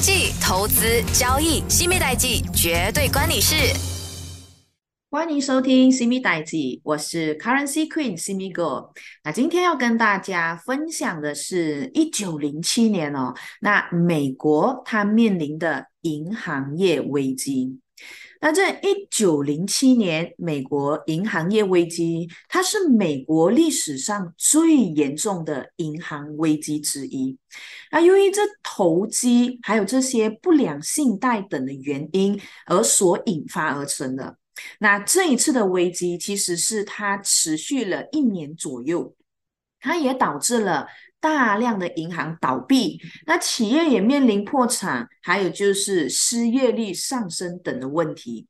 经济、投资、交易，西米代记绝对关你事。欢迎收听《西米代记》，我是 Currency Queen 西米哥。那今天要跟大家分享的是一九零七年哦，那美国它面临的银行业危机。那在一九零七年美国银行业危机，它是美国历史上最严重的银行危机之一。那由于这投机还有这些不良信贷等的原因而所引发而成的。那这一次的危机其实是它持续了一年左右，它也导致了。大量的银行倒闭，那企业也面临破产，还有就是失业率上升等的问题。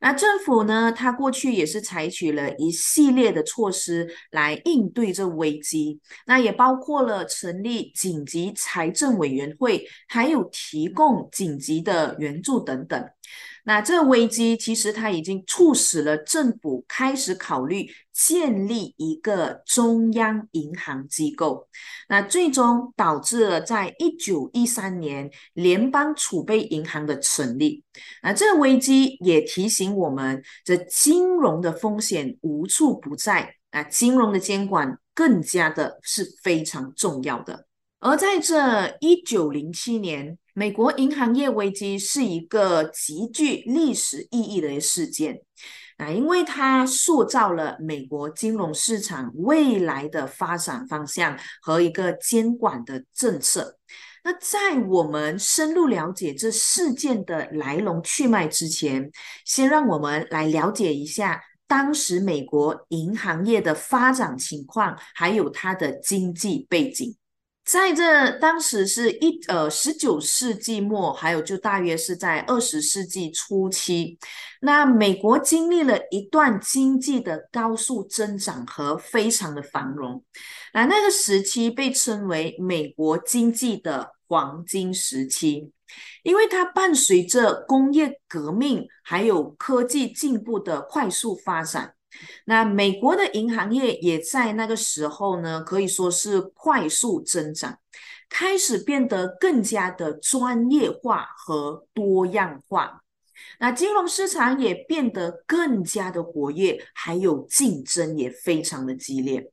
那政府呢，它过去也是采取了一系列的措施来应对这危机，那也包括了成立紧急财政委员会，还有提供紧急的援助等等。那这个危机其实它已经促使了政府开始考虑建立一个中央银行机构，那最终导致了在一九一三年联邦储备银行的成立。那这个危机也提醒我们，这金融的风险无处不在啊，金融的监管更加的是非常重要的。而在这一九零七年。美国银行业危机是一个极具历史意义的事件，啊，因为它塑造了美国金融市场未来的发展方向和一个监管的政策。那在我们深入了解这事件的来龙去脉之前，先让我们来了解一下当时美国银行业的发展情况，还有它的经济背景。在这当时是一呃十九世纪末，还有就大约是在二十世纪初期，那美国经历了一段经济的高速增长和非常的繁荣，那那个时期被称为美国经济的黄金时期，因为它伴随着工业革命还有科技进步的快速发展。那美国的银行业也在那个时候呢，可以说是快速增长，开始变得更加的专业化和多样化。那金融市场也变得更加的活跃，还有竞争也非常的激烈。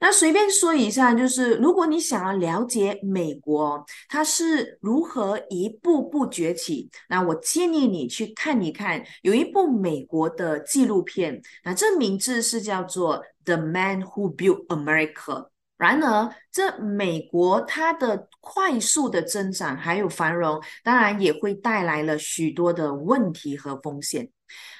那随便说一下，就是如果你想要了解美国它是如何一步步崛起，那我建议你去看一看，有一部美国的纪录片，那这名字是叫做《The Man Who Built America》。然而，这美国它的快速的增长还有繁荣，当然也会带来了许多的问题和风险。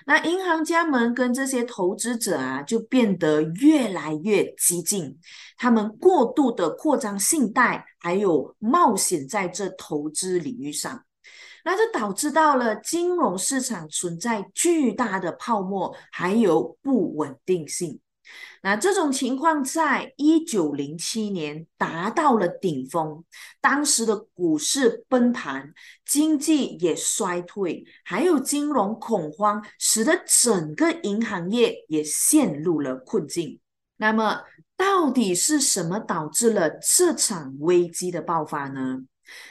那银行家们跟这些投资者啊，就变得越来越激进，他们过度的扩张信贷，还有冒险在这投资领域上，那这导致到了金融市场存在巨大的泡沫，还有不稳定性。那这种情况在一九零七年达到了顶峰，当时的股市崩盘，经济也衰退，还有金融恐慌，使得整个银行业也陷入了困境。那么，到底是什么导致了这场危机的爆发呢？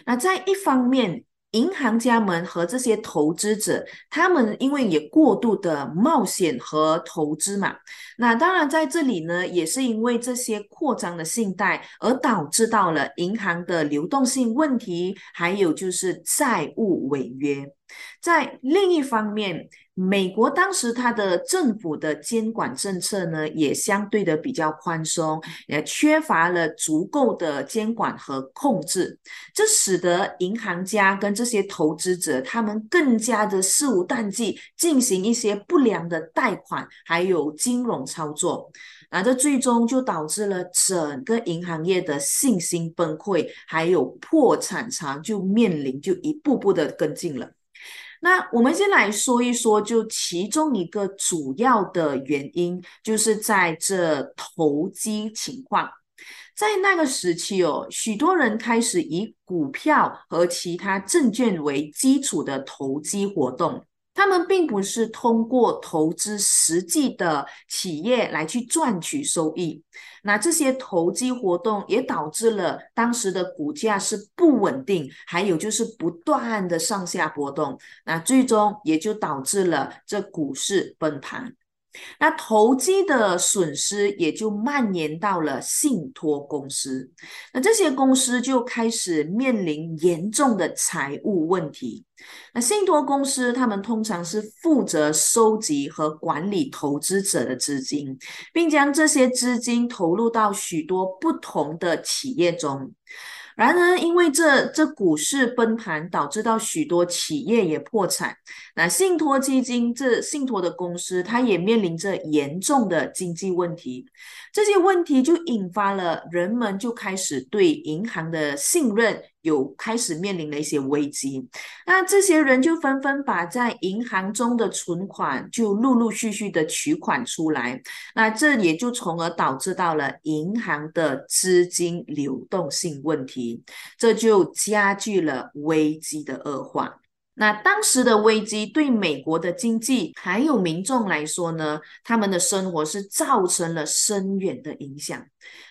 那在一方面，银行家们和这些投资者，他们因为也过度的冒险和投资嘛，那当然在这里呢，也是因为这些扩张的信贷而导致到了银行的流动性问题，还有就是债务违约。在另一方面，美国当时它的政府的监管政策呢，也相对的比较宽松，也缺乏了足够的监管和控制，这使得银行家跟这些投资者他们更加的肆无忌惮进行一些不良的贷款，还有金融操作，那这最终就导致了整个银行业的信心崩溃，还有破产潮就面临就一步步的跟进了。那我们先来说一说，就其中一个主要的原因，就是在这投机情况。在那个时期哦，许多人开始以股票和其他证券为基础的投机活动。他们并不是通过投资实际的企业来去赚取收益，那这些投机活动也导致了当时的股价是不稳定，还有就是不断的上下波动，那最终也就导致了这股市崩盘。那投机的损失也就蔓延到了信托公司，那这些公司就开始面临严重的财务问题。那信托公司他们通常是负责收集和管理投资者的资金，并将这些资金投入到许多不同的企业中。然而，因为这这股市崩盘，导致到许多企业也破产。那信托基金这信托的公司，它也面临着严重的经济问题。这些问题就引发了人们就开始对银行的信任有开始面临了一些危机。那这些人就纷纷把在银行中的存款就陆陆续续的取款出来。那这也就从而导致到了银行的资金流动性问题，这就加剧了危机的恶化。那当时的危机对美国的经济还有民众来说呢，他们的生活是造成了深远的影响。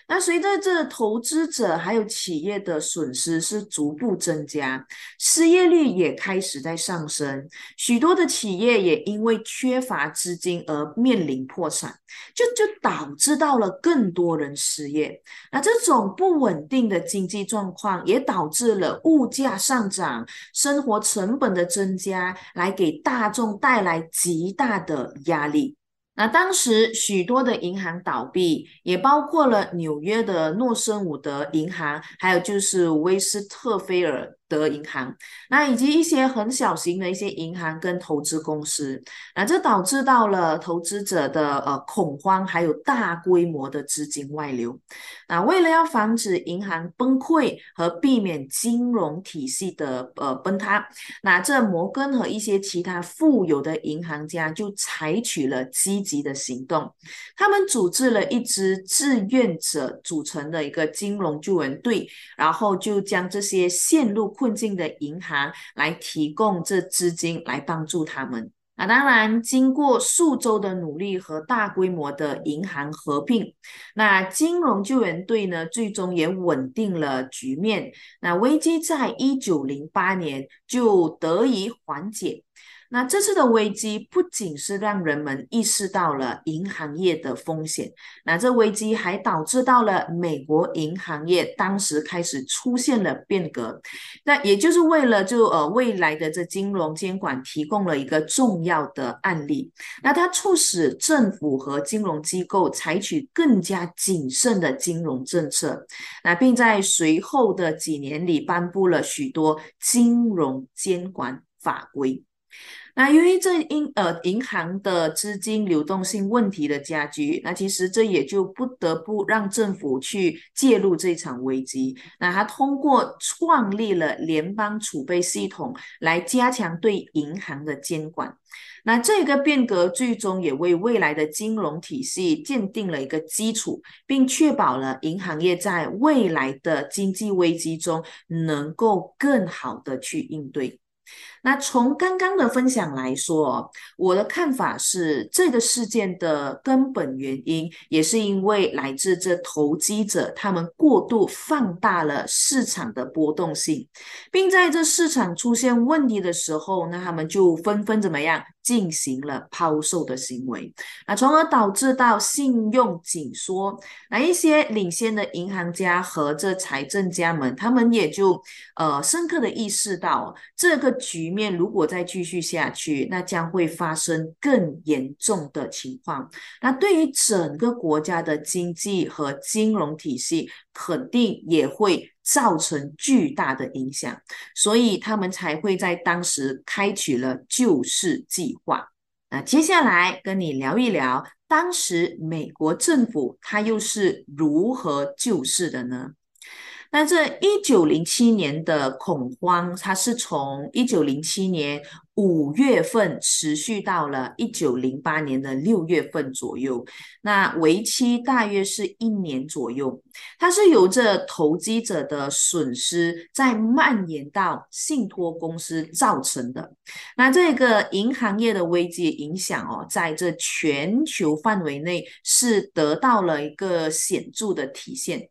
那随着这投资者还有企业的损失是逐步增加，失业率也开始在上升，许多的企业也因为缺乏资金而面临破产，就就导致到了更多人失业。那这种不稳定的经济状况也导致了物价上涨、生活成本的增加，来给大众带来极大的压力。那当时许多的银行倒闭，也包括了纽约的诺森伍德银行，还有就是威斯特菲尔。德银行，那以及一些很小型的一些银行跟投资公司，那这导致到了投资者的呃恐慌，还有大规模的资金外流。那为了要防止银行崩溃和避免金融体系的呃崩塌，那这摩根和一些其他富有的银行家就采取了积极的行动，他们组织了一支志愿者组成的一个金融救援队，然后就将这些陷入。困境的银行来提供这资金来帮助他们。那当然，经过数周的努力和大规模的银行合并，那金融救援队呢，最终也稳定了局面。那危机在一九零八年就得以缓解。那这次的危机不仅是让人们意识到了银行业的风险，那这危机还导致到了美国银行业当时开始出现了变革，那也就是为了就呃未来的这金融监管提供了一个重要的案例。那它促使政府和金融机构采取更加谨慎的金融政策，那并在随后的几年里颁布了许多金融监管法规。那由于这银呃银行的资金流动性问题的加剧，那其实这也就不得不让政府去介入这场危机。那他通过创立了联邦储备系统来加强对银行的监管。那这个变革最终也为未来的金融体系奠定了一个基础，并确保了银行业在未来的经济危机中能够更好的去应对。那从刚刚的分享来说，我的看法是，这个事件的根本原因也是因为来自这投机者，他们过度放大了市场的波动性，并在这市场出现问题的时候，那他们就纷纷怎么样？进行了抛售的行为，那从而导致到信用紧缩。那一些领先的银行家和这财政家们，他们也就呃深刻的意识到，这个局面如果再继续下去，那将会发生更严重的情况。那对于整个国家的经济和金融体系，肯定也会。造成巨大的影响，所以他们才会在当时开启了救市计划。那接下来跟你聊一聊，当时美国政府它又是如何救市的呢？那这一九零七年的恐慌，它是从一九零七年五月份持续到了一九零八年的六月份左右，那为期大约是一年左右。它是由这投机者的损失在蔓延到信托公司造成的。那这个银行业的危机影响哦，在这全球范围内是得到了一个显著的体现。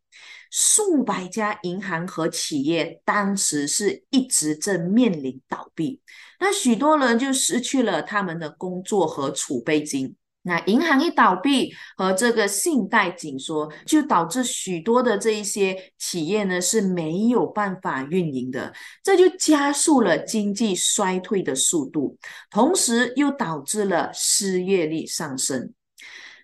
数百家银行和企业当时是一直正面临倒闭，那许多人就失去了他们的工作和储备金。那银行一倒闭和这个信贷紧缩，就导致许多的这一些企业呢是没有办法运营的，这就加速了经济衰退的速度，同时又导致了失业率上升。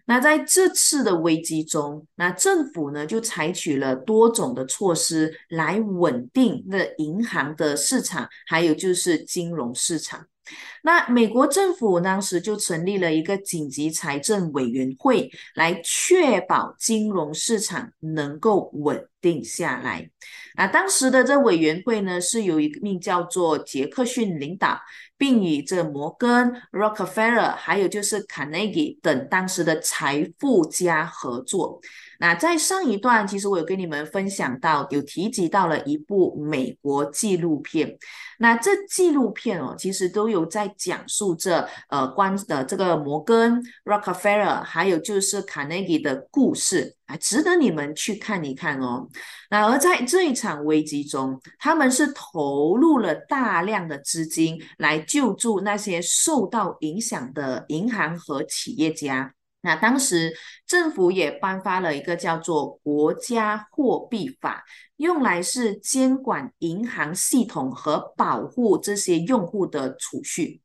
那在这次的危机中，那政府呢就采取了多种的措施来稳定那银行的市场，还有就是金融市场。那美国政府当时就成立了一个紧急财政委员会，来确保金融市场能够稳定下来。那当时的这委员会呢，是由一名叫做杰克逊领导。并与这摩根、Rockefeller，还有就是 Carnegie 等当时的财富家合作。那在上一段，其实我有跟你们分享到，有提及到了一部美国纪录片。那这纪录片哦，其实都有在讲述着呃关的这个摩根、Rockefeller，还有就是 Carnegie 的故事，啊，值得你们去看一看哦。那而在这一场危机中，他们是投入了大量的资金来救助那些受到影响的银行和企业家。那当时政府也颁发了一个叫做国家货币法，用来是监管银行系统和保护这些用户的储蓄。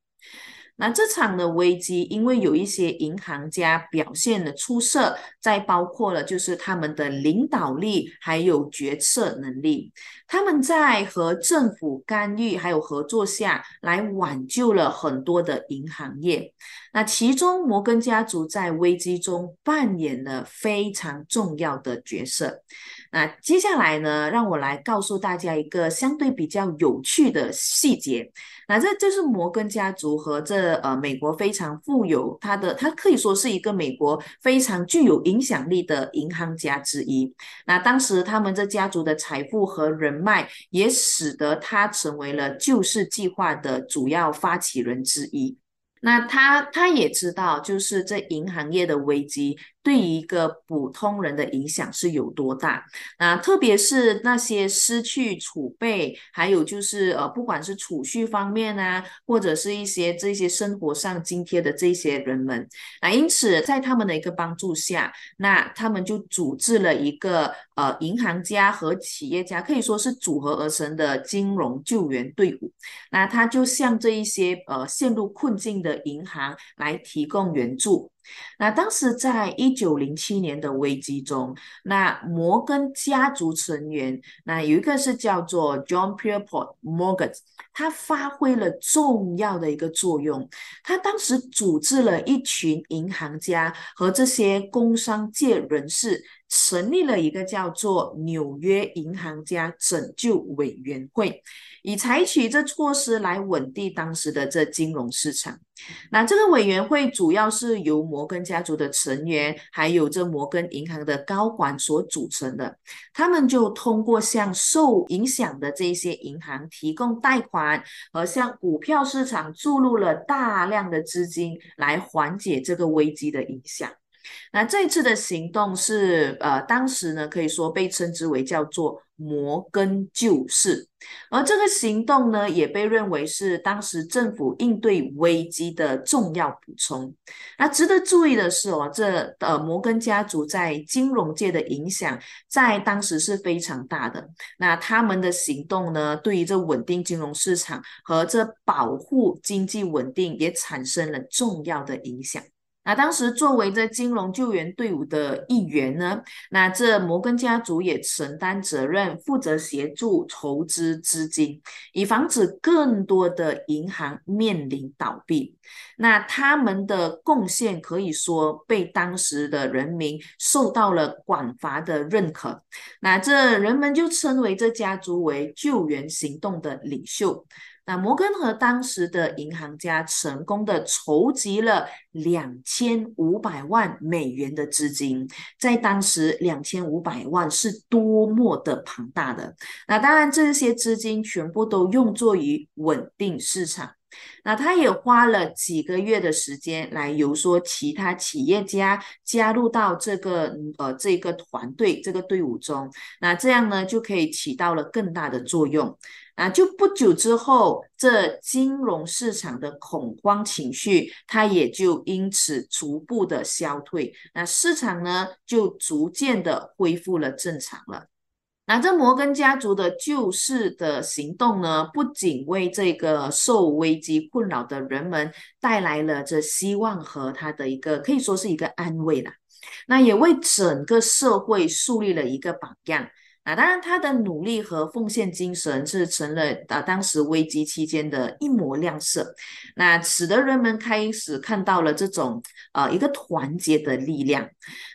那这场的危机，因为有一些银行家表现的出色，再包括了就是他们的领导力还有决策能力，他们在和政府干预还有合作下来挽救了很多的银行业。那其中摩根家族在危机中扮演了非常重要的角色。那接下来呢，让我来告诉大家一个相对比较有趣的细节。那这就是摩根家族和这呃美国非常富有，他的他可以说是一个美国非常具有影响力的银行家之一。那当时他们这家族的财富和人脉，也使得他成为了救市计划的主要发起人之一。那他他也知道，就是这银行业的危机。对于一个普通人的影响是有多大？那特别是那些失去储备，还有就是呃，不管是储蓄方面啊，或者是一些这些生活上津贴的这些人们，那因此在他们的一个帮助下，那他们就组织了一个呃银行家和企业家可以说是组合而成的金融救援队伍。那他就向这一些呃陷入困境的银行来提供援助。那当时在一九零七年的危机中，那摩根家族成员，那有一个是叫做 John Pierpont Morgan，他发挥了重要的一个作用。他当时组织了一群银行家和这些工商界人士，成立了一个叫做纽约银行家拯救委员会，以采取这措施来稳定当时的这金融市场。那这个委员会主要是由摩根家族的成员，还有这摩根银行的高管所组成的。他们就通过向受影响的这些银行提供贷款，和向股票市场注入了大量的资金，来缓解这个危机的影响。那这次的行动是，呃，当时呢可以说被称之为叫做摩根救市，而这个行动呢也被认为是当时政府应对危机的重要补充。那值得注意的是哦，这呃摩根家族在金融界的影响在当时是非常大的。那他们的行动呢，对于这稳定金融市场和这保护经济稳定也产生了重要的影响。那当时作为这金融救援队伍的一员呢，那这摩根家族也承担责任，负责协助筹资资金，以防止更多的银行面临倒闭。那他们的贡献可以说被当时的人民受到了广泛的认可。那这人们就称为这家族为救援行动的领袖。那摩根和当时的银行家成功的筹集了两千五百万美元的资金，在当时两千五百万是多么的庞大的。那当然，这些资金全部都用作于稳定市场。那他也花了几个月的时间来游说其他企业家加入到这个呃这个团队这个队伍中，那这样呢就可以起到了更大的作用。啊，就不久之后，这金融市场的恐慌情绪，它也就因此逐步的消退，那市场呢就逐渐的恢复了正常了。那这摩根家族的救市的行动呢，不仅为这个受危机困扰的人们带来了这希望和他的一个可以说是一个安慰啦，那也为整个社会树立了一个榜样。那当然，他的努力和奉献精神是成了啊当时危机期间的一抹亮色，那使得人们开始看到了这种呃一个团结的力量。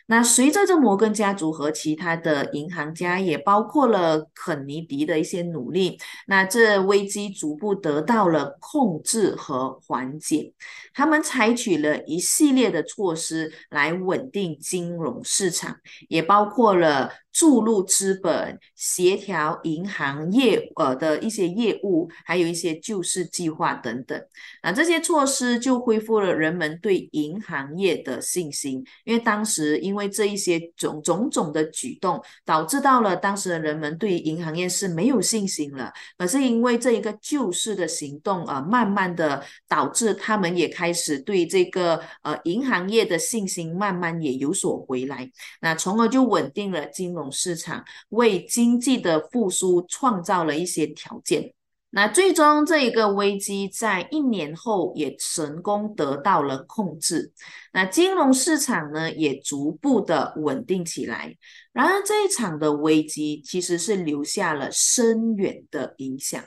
那随着这摩根家族和其他的银行家，也包括了肯尼迪的一些努力，那这危机逐步得到了控制和缓解。他们采取了一系列的措施来稳定金融市场，也包括了。注入资本、协调银行业呃的一些业务，还有一些救市计划等等。那这些措施就恢复了人们对银行业的信心。因为当时因为这一些种种种的举动，导致到了当时的人们对银行业是没有信心了。可是因为这一个救市的行动啊，慢慢的导致他们也开始对这个呃银行业的信心慢慢也有所回来。那从而就稳定了金融。市场为经济的复苏创造了一些条件。那最终这一个危机在一年后也成功得到了控制，那金融市场呢也逐步的稳定起来。然而这一场的危机其实是留下了深远的影响，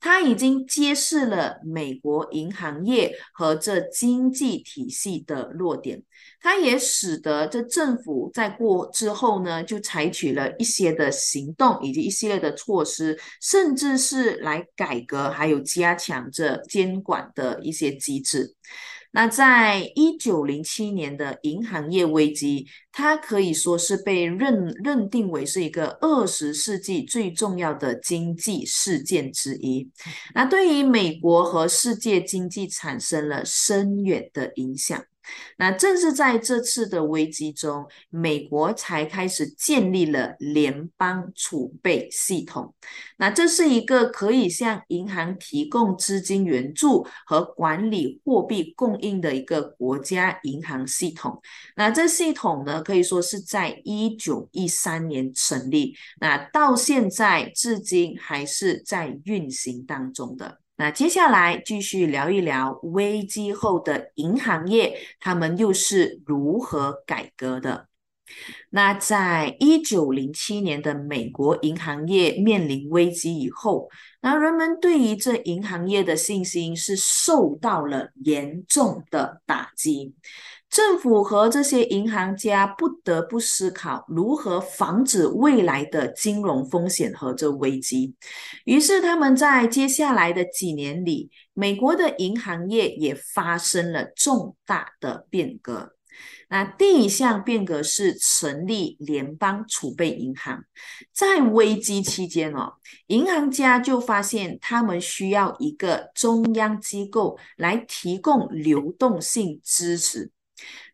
它已经揭示了美国银行业和这经济体系的弱点。它也使得这政府在过之后呢，就采取了一些的行动以及一系列的措施，甚至是来改革还有加强这监管的一些机制。那在一九零七年的银行业危机，它可以说是被认认定为是一个二十世纪最重要的经济事件之一。那对于美国和世界经济产生了深远的影响。那正是在这次的危机中，美国才开始建立了联邦储备系统。那这是一个可以向银行提供资金援助和管理货币供应的一个国家银行系统。那这系统呢，可以说是在一九一三年成立，那到现在至今还是在运行当中的。那接下来继续聊一聊危机后的银行业，他们又是如何改革的？那在一九零七年的美国银行业面临危机以后，那人们对于这银行业的信心是受到了严重的打击。政府和这些银行家不得不思考如何防止未来的金融风险和这危机。于是，他们在接下来的几年里，美国的银行业也发生了重大的变革。那第一项变革是成立联邦储备银行。在危机期间哦，银行家就发现他们需要一个中央机构来提供流动性支持。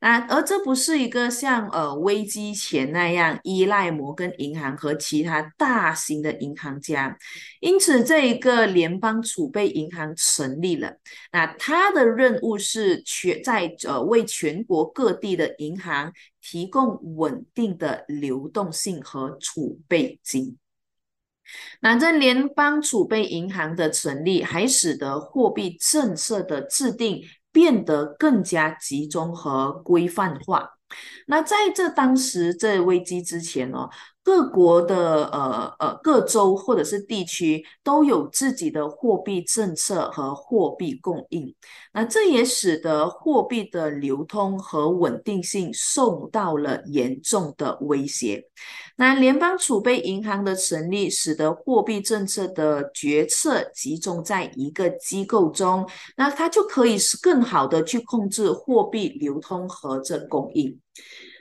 那而这不是一个像呃危机前那样依赖摩根银行和其他大型的银行家，因此这一个联邦储备银行成立了。那它的任务是全在呃为全国各地的银行提供稳定的流动性和储备金。那这联邦储备银行的成立，还使得货币政策的制定变得更加集中和规范化。那在这当时这危机之前呢？各国的呃呃各州或者是地区都有自己的货币政策和货币供应，那这也使得货币的流通和稳定性受到了严重的威胁。那联邦储备银行的成立，使得货币政策的决策集中在一个机构中，那它就可以是更好的去控制货币流通和这供应。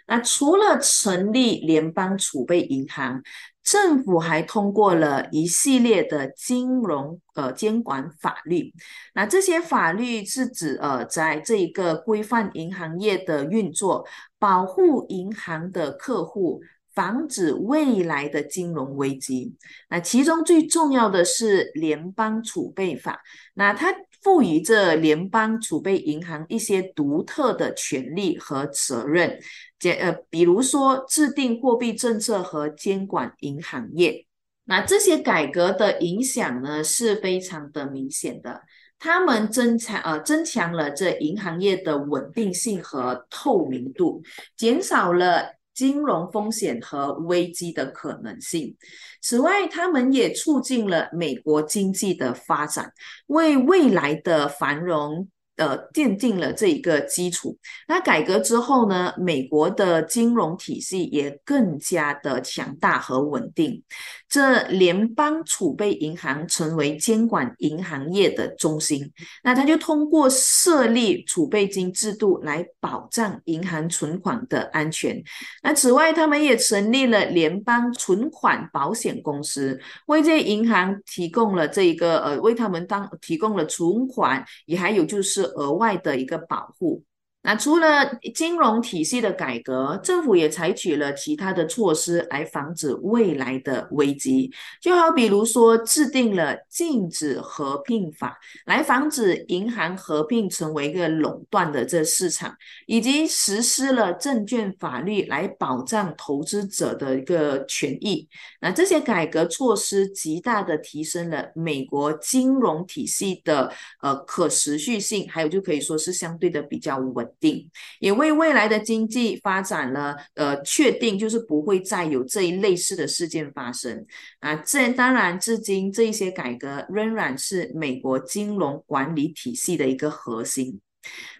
那除了成立联邦储备银行，政府还通过了一系列的金融呃监管法律。那这些法律是指呃，在这一个规范银行业的运作，保护银行的客户，防止未来的金融危机。那其中最重要的是联邦储备法。那它赋予这联邦储备银行一些独特的权利和责任。这呃，比如说制定货币政策和监管银行业，那这些改革的影响呢是非常的明显的。他们增强呃增强了这银行业的稳定性和透明度，减少了金融风险和危机的可能性。此外，他们也促进了美国经济的发展，为未来的繁荣。呃，奠定了这一个基础。那改革之后呢，美国的金融体系也更加的强大和稳定。这联邦储备银行成为监管银行业的中心，那他就通过设立储备金制度来保障银行存款的安全。那此外，他们也成立了联邦存款保险公司，为这些银行提供了这一个呃，为他们当提供了存款，也还有就是额外的一个保护。那除了金融体系的改革，政府也采取了其他的措施来防止未来的危机，就好比如说制定了禁止合并法，来防止银行合并成为一个垄断的这市场，以及实施了证券法律来保障投资者的一个权益。那这些改革措施极大的提升了美国金融体系的呃可持续性，还有就可以说是相对的比较稳。定也为未来的经济发展呢，呃，确定就是不会再有这一类似的事件发生啊。这当然，至今这一些改革仍然是美国金融管理体系的一个核心。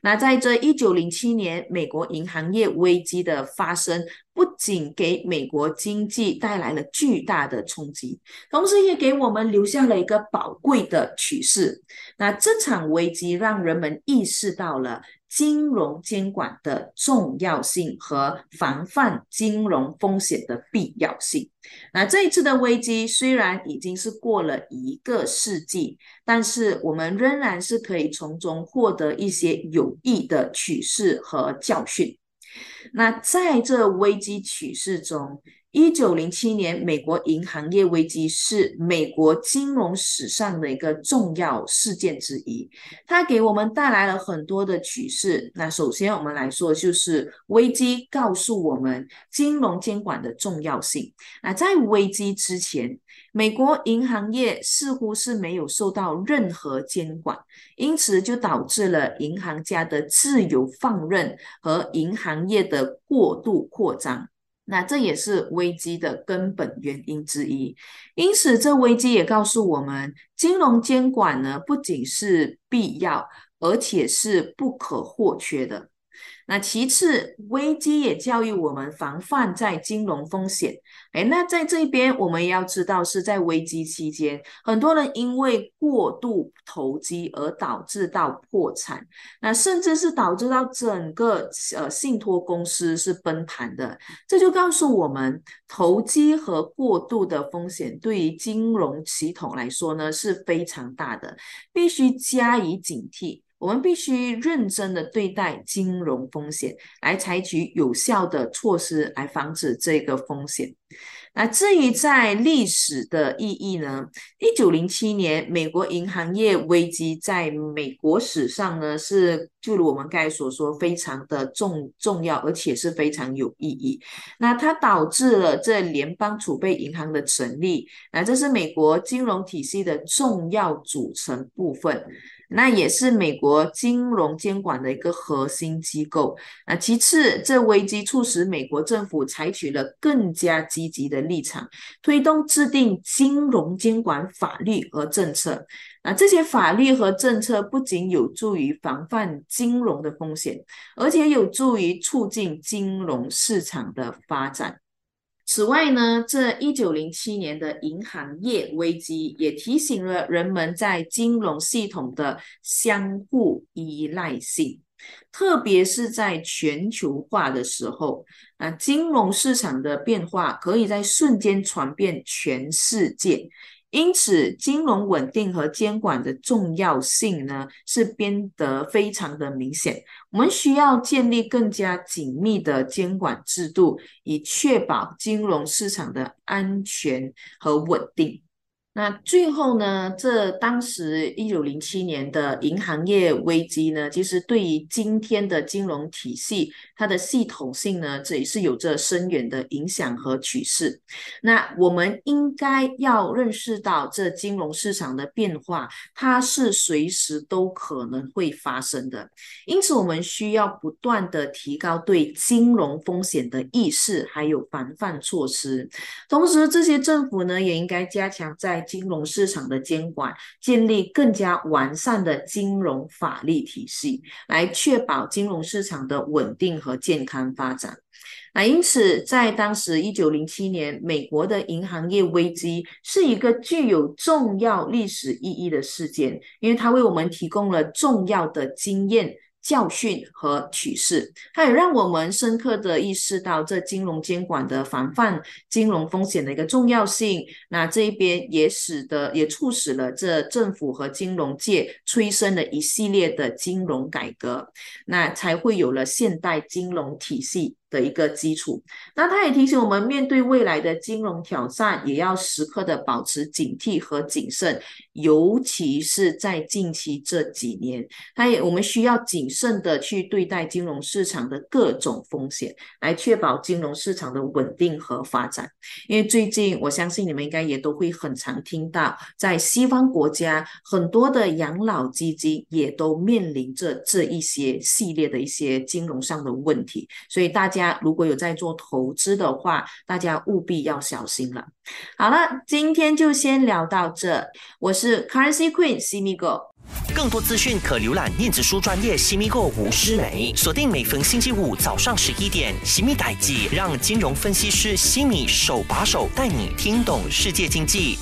那在这一九零七年，美国银行业危机的发生，不仅给美国经济带来了巨大的冲击，同时也给我们留下了一个宝贵的启示。那这场危机让人们意识到了。金融监管的重要性和防范金融风险的必要性。那这一次的危机虽然已经是过了一个世纪，但是我们仍然是可以从中获得一些有益的启示和教训。那在这危机趋势中，一九零七年，美国银行业危机是美国金融史上的一个重要事件之一，它给我们带来了很多的启示。那首先，我们来说，就是危机告诉我们金融监管的重要性。那在危机之前，美国银行业似乎是没有受到任何监管，因此就导致了银行家的自由放任和银行业的过度扩张。那这也是危机的根本原因之一，因此这危机也告诉我们，金融监管呢不仅是必要，而且是不可或缺的。那其次，危机也教育我们防范在金融风险。哎，那在这边我们要知道，是在危机期间，很多人因为过度投机而导致到破产，那甚至是导致到整个呃信托公司是崩盘的。这就告诉我们，投机和过度的风险对于金融系统来说呢是非常大的，必须加以警惕。我们必须认真的对待金融风险，来采取有效的措施来防止这个风险。那至于在历史的意义呢？一九零七年美国银行业危机在美国史上呢，是就如我们刚才所说，非常的重重要，而且是非常有意义。那它导致了这联邦储备银行的成立，那这是美国金融体系的重要组成部分。那也是美国金融监管的一个核心机构。那其次，这危机促使美国政府采取了更加积极的立场，推动制定金融监管法律和政策。那这些法律和政策不仅有助于防范金融的风险，而且有助于促进金融市场的发展。此外呢，这一九零七年的银行业危机也提醒了人们在金融系统的相互依赖性，特别是在全球化的时候，啊，金融市场的变化可以在瞬间传遍全世界。因此，金融稳定和监管的重要性呢，是变得非常的明显。我们需要建立更加紧密的监管制度，以确保金融市场的安全和稳定。那最后呢？这当时一九零七年的银行业危机呢，其实对于今天的金融体系，它的系统性呢，这也是有着深远的影响和趋势。那我们应该要认识到，这金融市场的变化，它是随时都可能会发生的。因此，我们需要不断的提高对金融风险的意识，还有防范措施。同时，这些政府呢，也应该加强在金融市场的监管，建立更加完善的金融法律体系，来确保金融市场的稳定和健康发展。那因此，在当时一九零七年，美国的银行业危机是一个具有重要历史意义的事件，因为它为我们提供了重要的经验。教训和启示，它也让我们深刻的意识到这金融监管的防范金融风险的一个重要性。那这一边也使得，也促使了这政府和金融界催生了一系列的金融改革，那才会有了现代金融体系。的一个基础，那他也提醒我们，面对未来的金融挑战，也要时刻的保持警惕和谨慎，尤其是在近期这几年，他也我们需要谨慎的去对待金融市场的各种风险，来确保金融市场的稳定和发展。因为最近，我相信你们应该也都会很常听到，在西方国家，很多的养老基金也都面临着这一些系列的一些金融上的问题，所以大家。家如果有在做投资的话，大家务必要小心了。好了，今天就先聊到这。我是 Currency Queen 西米狗，更多资讯可浏览电子书专业西米狗吴诗梅。锁定每逢星期五早上十一点，西米代记让金融分析师西米手把手带你听懂世界经济。